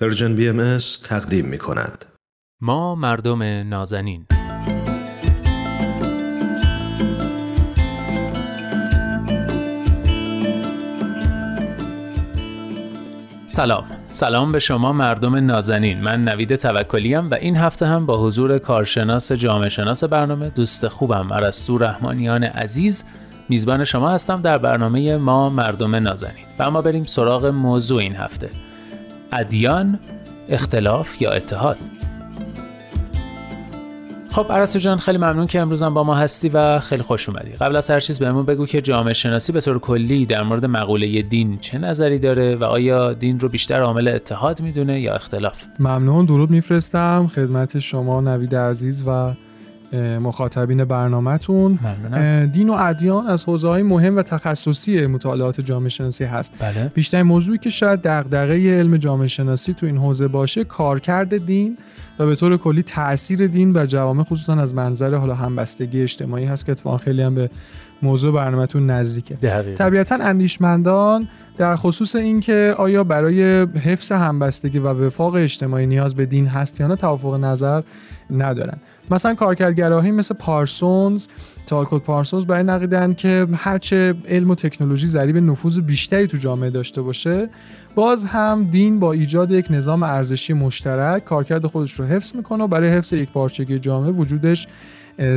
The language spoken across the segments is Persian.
Persian BMS تقدیم می کند. ما مردم نازنین. سلام. سلام به شما مردم نازنین. من نوید توکلیم و این هفته هم با حضور کارشناس جامعه شناس برنامه دوست خوبم ارسطو رحمانیان عزیز میزبان شما هستم در برنامه ما مردم نازنین. و اما بریم سراغ موضوع این هفته. ادیان اختلاف یا اتحاد؟ خب عرستو جان خیلی ممنون که امروزم با ما هستی و خیلی خوش اومدی. قبل از هر چیز بهمون بگو که جامعه شناسی به طور کلی در مورد مقوله دین چه نظری داره و آیا دین رو بیشتر عامل اتحاد می‌دونه یا اختلاف؟ ممنون درود میفرستم. خدمت شما نوید عزیز و مخاطبین برنامهتون. دین و ادیان از حوزه های مهم و تخصصی مطالعات جامعه شناسی هست. بله. بیشتر موضوعی که شاید دغدغه علم جامعه شناسی تو این حوزه باشه کارکرد دین و به طور کلی تاثیر دین بر جوامع خصوصا از منظر حالا همبستگی اجتماعی هست که اتفاقا خیلی هم به موضوع برنامهتون نزدیکه. طبیعتا اندیشمندان در خصوص اینکه آیا برای حفظ همبستگی و وفاق اجتماعی نیاز به دین هست یا نه توافق نظر ندارن. مثلا کارکردگراهی مثل پارسونز تالکوت پارسونز برای نقیدن که هرچه علم و تکنولوژی ذریب نفوذ بیشتری تو جامعه داشته باشه. باز هم دین با ایجاد یک نظام ارزشی مشترک کارکرد خودش رو حفظ می‌کنه و برای حفظ یک پارچگی جامعه وجودش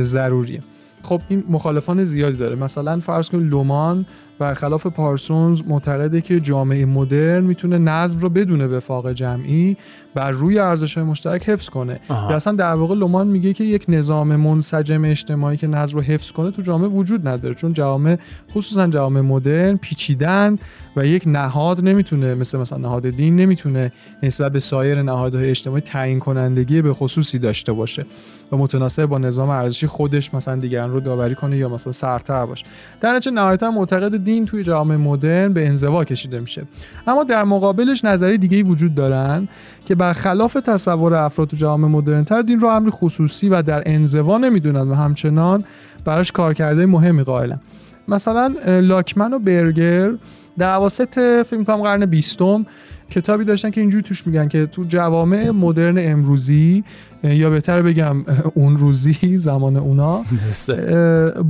ضروریه. خب این مخالفان زیادی داره. مثلا فرض کنید لومان برخلاف پارسونز معتقده که جامعه مدرن می‌تونه نظم رو بدون وفاق جمعی بر روی ارزش مشترک حفظ کنه. یا اصلا در واقع لومان میگه که یک نظام منسجم اجتماعی که نظم رو حفظ کنه تو جامعه وجود نداره چون جامعه خصوصا جامعه مدرن پیچیدن و یک نهاد نمی‌تونه مثل مثلا نهاد دین نمی‌تونه نسبت به سایر نهادهای اجتماعی تعیین کنندگی به خصوصی داشته باشه و متناسب با نظام ارزشی خودش مثلا دیگران رو داوری کنه یا مثلا سرتر باشه. در نتیجه نهایتا معتقد دین توی جامعه مدرن به انزوا کشیده میشه. اما در مقابلش نظری دیگه وجود دارن که برخلاف تصور افراد تو جامعه مدرن تر دین رو امری خصوصی و در انزوا نمی‌دونن و همچنان براش کارکرده مهمی قائلن. مثلا لاکمن و برگر در اواسط فکر کنم قرن بیستم کتابی داشتن که اینجوری توش میگن که تو جوامع مدرن امروزی یا بهتر بگم اون روزی زمان اونا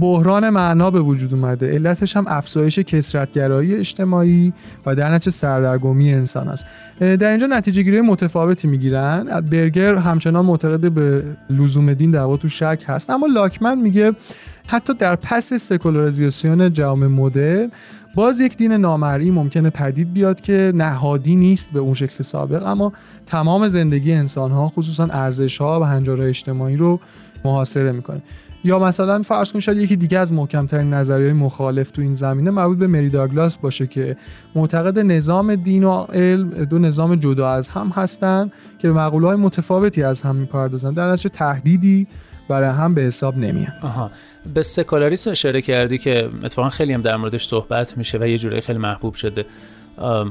بحران معنا به وجود اومده. علتش هم افزایش کسرتگرایی اجتماعی و در نتیجه سردرگمی انسان است. در اینجا نتیجه گیری متفاوتی می‌گیرن. برگر همچنان معتقد به لزوم دین در تو شک هست. اما لاکمن میگه حتی در پس سکولاریزاسیون جامعه مدرن باز یک دین نامرئی ممکنه پدید بیاد که نهادی نیست به اون شکل سابق. اما تمام زندگی انسان ها خصوصا ارزش ها و هنجارهای اجتماعی رو محاصره می‌کنه. یا مثلا فرض کنید شاید یکی دیگه از محکمترین نظریه مخالف تو این زمینه مربوط به مری داگلاس باشه که معتقد نظام دین و علم دو نظام جدا از هم هستند که به مقوله های متفاوتی از هم می‌پردازن. در نتیجه تهدیدی برای هم به حساب نمیان آها. به سکولاریسم اشاره کردی که اتفاقا خیلی هم در موردش صحبت میشه و یه جوری خیلی محبوب شده.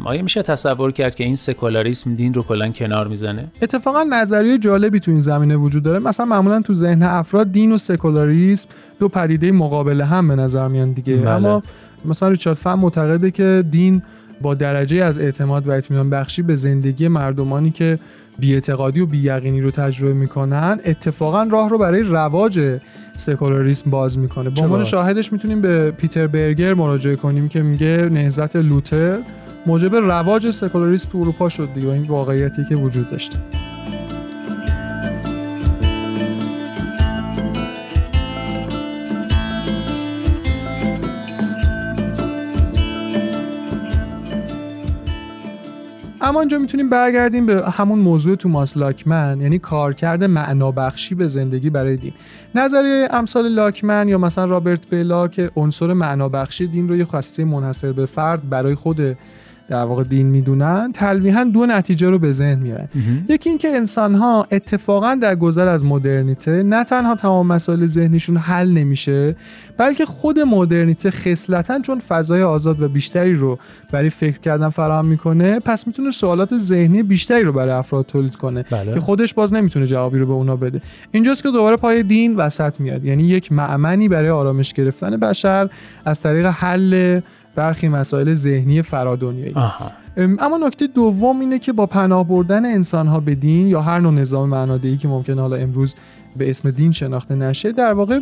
آیا میشه تصور کرد که این سکولاریسم دین رو کلا کنار می‌زنه؟ اتفاقا نظریه جالبی تو این زمینه وجود داره. مثلا معمولا تو ذهن افراد دین و سکولاریسم دو پدیده مقابل هم به نظر میان دیگه. بله. اما مثلا ریچارد فهم معتقده که دین با درجه از اعتماد و اطمینان بخشی به زندگی مردمانی که بیاعتقادی و بییقینی رو تجربه می‌کنن اتفاقا راه رو برای رواج سکولاریسم باز می‌کنه. با عنوان شاهدش می‌تونیم به پیتر برگر مراجعه کنیم که میگه نهضت لوتر موجب رواج سکولاریسم تو اروپا شد دیگه این واقعیتی که وجود داشته. اما اینجا می‌تونیم برگردیم به همون موضوع توماس لاکمن یعنی کارکرد معنابخشی به زندگی برای دین. نظریه امثال لاکمن یا مثلا رابرت بیلا که عنصر معنابخشی دین رو یه خاصیت منحصر به فرد برای خود در واقع دین می‌دونن تلویحا دو نتیجه رو به ذهن میارن یکی اینکه انسان ها اتفاقا در گذر از مدرنیته نه تنها تمام مسائل ذهنیشون حل نمیشه بلکه خود مدرنیته خصلتا چون فضای آزاد و بیشتری رو برای فکر کردن فراهم می‌کنه پس می‌تونه سوالات ذهنی بیشتری رو برای افراد تولید کنه بله. که خودش باز نمی‌تونه جوابی رو به اونا بده. اینجاست که دوباره پای دین وسط میاد. یعنی یک معمنی برای آرامش گرفتن بشر از طریق حل برخی مسائل ذهنی فرادنیایی اما نکته دوم اینه که با پناه بردن انسان ها به دین یا هر نوع نظام معنادهی که ممکن حالا امروز به اسم دین شناخته نشه در واقع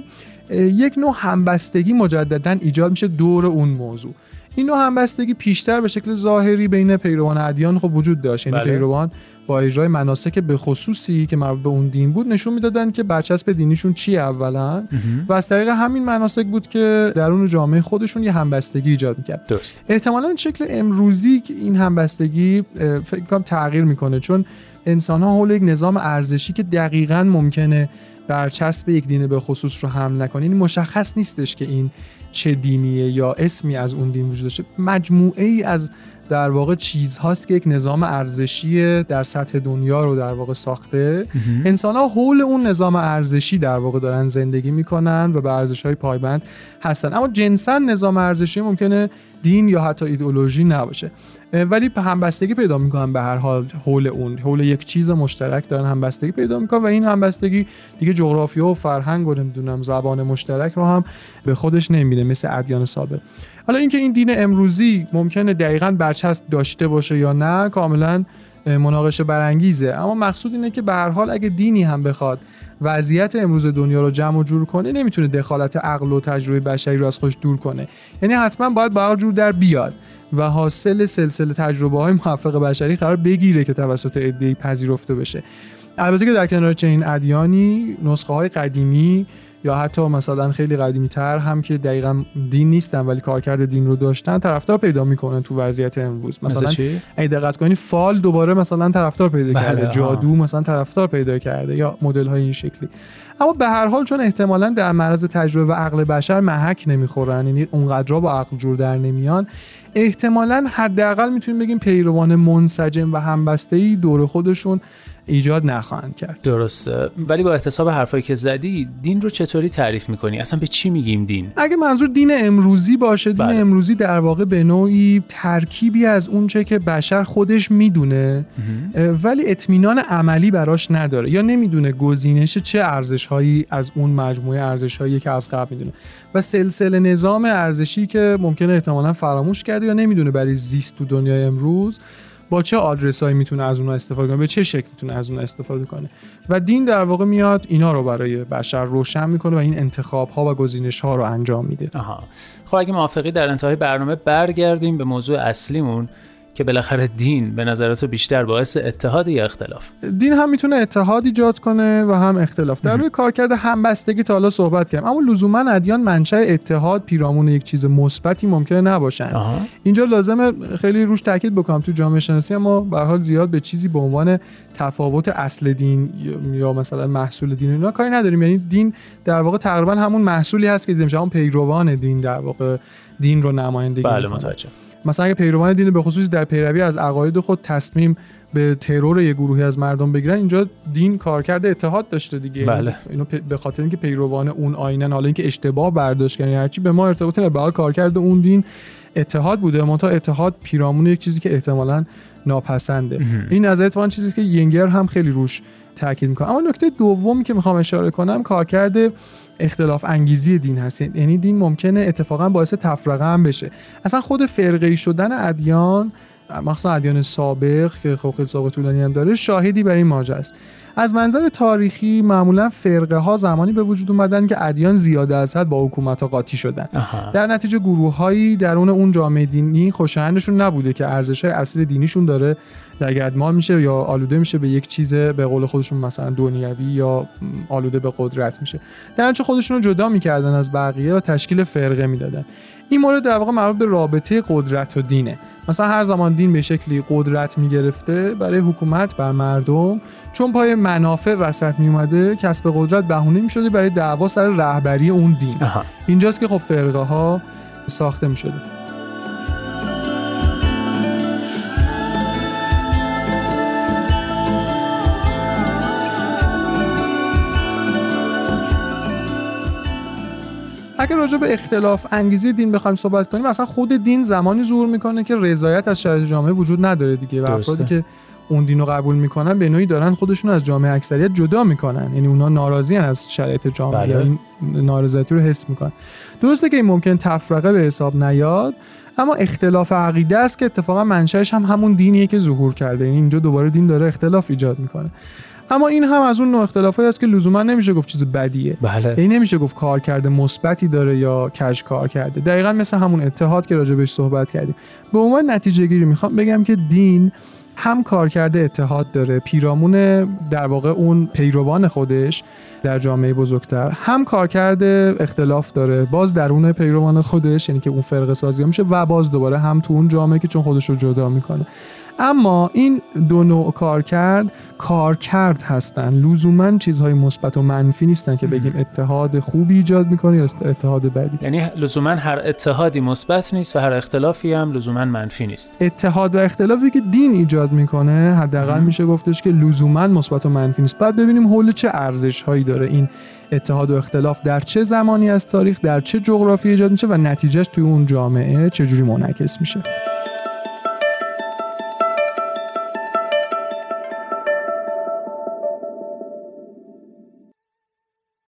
یک نوع همبستگی مجددا ایجاد میشه دور اون موضوع. این نوع همبستگی پیشتر به شکل ظاهری بین پیروان ادیان خب وجود داشت. یعنی بله. پیروان با اجرای مناسک به خصوصی که مربوط به اون دین بود نشون می‌دادن که برچسب دینیشون چیه اولا. و از طریق همین مناسک بود که درون جامعه خودشون یه همبستگی ایجاد می‌کرد. درست. احتمالا شکل امروزی که این همبستگی فکر کنم تغییر می‌کنه چون انسان ها حول یک نظام ارزشی که دقیقا ممکنه برچسب یک دین به خصوص رو حمل نکنه این مشخص نیستش که این چه دینیه یا اسمی از اون دین وجود داشته مجموعه ای از در واقع چیزهاست که یک نظام ارزشی در سطح دنیا رو در واقع ساخته. انسان ها حول اون نظام ارزشی در واقع دارن زندگی می‌کنن و به ارزش های پایبند هستن. اما جنسا نظام ارزشی ممکنه دین یا حتی ایدئولوژی نباشه. ولی همبستگی پیدا می‌کنن به هر حال حول اون. حول یک چیز مشترک دارن همبستگی پیدا می‌کنن و این همبستگی دیگه جغرافیا و فرهنگ و نمی‌دونم زبان مشترک رو هم به خودش نمیده مثل ادیان سابق. حالا اینکه این دین امروزی ممکنه دقیقا برچسب داشته باشه یا نه کاملا مناقشه برانگیزه. اما مقصود اینه که به هر حال اگه دینی هم بخواد وضعیت امروز دنیا رو جمع و جور کنه نمی‌تونه دخالت عقل و تجربه بشری رو از خودش دور کنه. یعنی حتما باید با جور در بیاد و حاصل سلسله تجربه های موفق بشری قرار بگیره که توسط عده‌ای پذیرفته بشه. البته که در کنار چنین ادیانی نسخه های قدیمی یا حتی مثلا خیلی قدیمی تر هم که دقیقا دین نیستن ولی کارکرد دین رو داشتن طرفدار پیدا می‌کنن تو وضعیت امروز. مثلا اگه دقت کنی فال دوباره مثلا طرفدار پیدا بله، کرده. جادو مثلا طرفدار پیدا کرده یا مدل های این شکلی. اما به هر حال چون احتمالا در معرض تجربه و عقل بشر محک نمی‌خورن یعنی اونقدر با عقل جور در نمیان احتمالا حداقل می‌تونیم بگیم پیروان منسجم و همبسته ای دور خودشون ایجاد نخواهند کرد. درسته. ولی با احتساب حرفایی که زدی دین رو چطوری تعریف می‌کنی؟ اصلا به چی میگیم دین؟ اگه منظور دین امروزی باشه دین بله. امروزی در واقع به نوعی ترکیبی از اونچه که بشر خودش می‌دونه ولی اطمینان عملی براش نداره یا نمی‌دونه گزینش چه ارزش هایی از اون مجموعه ارزش هایی که از قبل می‌دونه. و سلسله نظام ارزشی که ممکنه احتمالا فراموش کرده یا نمی‌دونه برای زیست تو دنیای امروز با چه آدرسایی می‌تونه از اونها استفاده کنه به چه شکل می‌تونه از اونها استفاده کنه. و دین در واقع میاد اینا رو برای بشر روشن می‌کنه و این انتخاب ها و گزینش ها رو انجام میده. آها. خب اگه موافقی در انتهای برنامه برگردیم به موضوع اصلیمون. که بالاخره دین به نظر تو بیشتر باعث اتحاد یا اختلاف؟ دین هم می‌تونه اتحاد ایجاد کنه و هم اختلاف. در روی کارکرد همبستگی تا حالا صحبت کردم اما لزوما ادیان منشأ اتحاد پیرامون یک چیز مثبتی ممکنه نباشن. اینجا لازمه خیلی روش تاکید بکنم. تو جامعه شناسی اما به حال زیاد به چیزی به عنوان تفاوت اصل دین یا مثلا محصول دین اینا کاری نداریم. یعنی دین در واقع تقریبا همون محصولی هست که دیدیم. پیروان دین در واقع دین رو نمایندگی بله متوجه مثلا اگه پیروان دین به خصوص در پیروی از عقاید خود تصمیم به ترور یه گروهی از مردم بگیرن اینجا دین کارکرد اتحاد داشته دیگه. بله. اینو به خاطر اینکه پیروان اون آینن حالا اینکه اشتباه برداشت کردن هرچی به ما ارتباط نداره به کارکرد اون دین اتحاد بوده. منتها اتحاد پیرامون یک چیزی که احتمالا ناپسنده. این از اتفاقا چیزی که ینگر هم خیلی روش تاکید می‌کنه. اما نکته دومی که می‌خوام اشاره کنم کارکرد اختلاف انگیزی دین هست یعنی دین ممکنه اتفاقا باعث تفرقه هم بشه. اصلا خود فرقه شدن ادیان مخصوصا ادیان سابق که خب خیلی سابق طولانی هم داره شاهدی بر این ماجرا است از منظر تاریخی معمولا فرقه ها زمانی به وجود اومدن که ادیان زیاده از حد با حکومت ها قاطی شدن. در نتیجه گروه هایی درون اون جامعه دینی خوشایندشون نبوده که ارزش های دینیشون داره. لگدمال میشه یا آلوده میشه به یک چیز به قول خودشون مثلا دنیوی یا آلوده به قدرت میشه. در خودشون رو جدا می‌کردن از بقیه و تشکیل فرقه می‌دادن. این مورد در واقع مربوط به رابطه قدرت و دینه. مثلا هر زمان دین به شکلی قدرت می‌گرفته برای حکومت بر مردم چون پای منافع وسط می اومده کسب قدرت بهونه می شده برای دعوا سر رهبری اون دین. اینجاست که خب فرقه ها ساخته می شده اگر راجع به اختلاف انگیزی دین بخوایم صحبت کنیم اصلا خود دین زمانی ظهور می‌کنه که رضایت از شرایط جامعه وجود نداره دیگه. و افرادی که اون دین رو قبول می‌کنن به نوعی دارن خودشون از جامعه اکثریت جدا می‌کنن. یعنی اونا ناراضی از شرایط جامعه بله. یا این نارضایتی رو حس می‌کنن. درسته که این ممکن تفرقه به حساب نیاد اما اختلاف عقیده است که اتفاقا منشأش هم همون دینیه که ظهور کرده. یعنی اینجا دوباره دین داره اختلاف ایجاد می‌کنه. اما این هم از اون نوع اختلافایی است که لزوما نمیشه گفت چیز بدیه. بله. یعنی نمیشه گفت کار کرده مثبتی داره یا کج کار کرده. دقیقا مثل همون اتحاد که راجبش صحبت کردیم. به عنوان نتیجه گیری می‌خوام بگم که دین هم کار کرده اتحاد داره پیرامون در واقع اون پیروان خودش. در جامعه بزرگتر. هم کار کرده اختلاف داره باز درون پیروان خودش یعنی که اون فرقه سازی میشه و باز دوباره هم تو اون جامعه که چون خودش رو جدا می‌کنه. اما این دو نوع کار کرد کار کرد هستن. لزوما چیزهای مثبت و منفی نیستن که بگیم اتحاد خوبی ایجاد می‌کنه یا اتحاد بدی. یعنی لزوما هر اتحادی مثبت نیست و هر اختلافی هم لزوما منفی نیست. اتحاد و اختلافی که دین ایجاد می‌کنه حداقل. میشه گفتش که لزوما مثبت و منفی نیست. بعد ببینیم حول چه ارزش هایی داره این اتحاد و اختلاف در چه زمانی از تاریخ در چه جغرافی ایجاد میشه و نتیجهش توی اون جامعه چجوری منعکس میشه.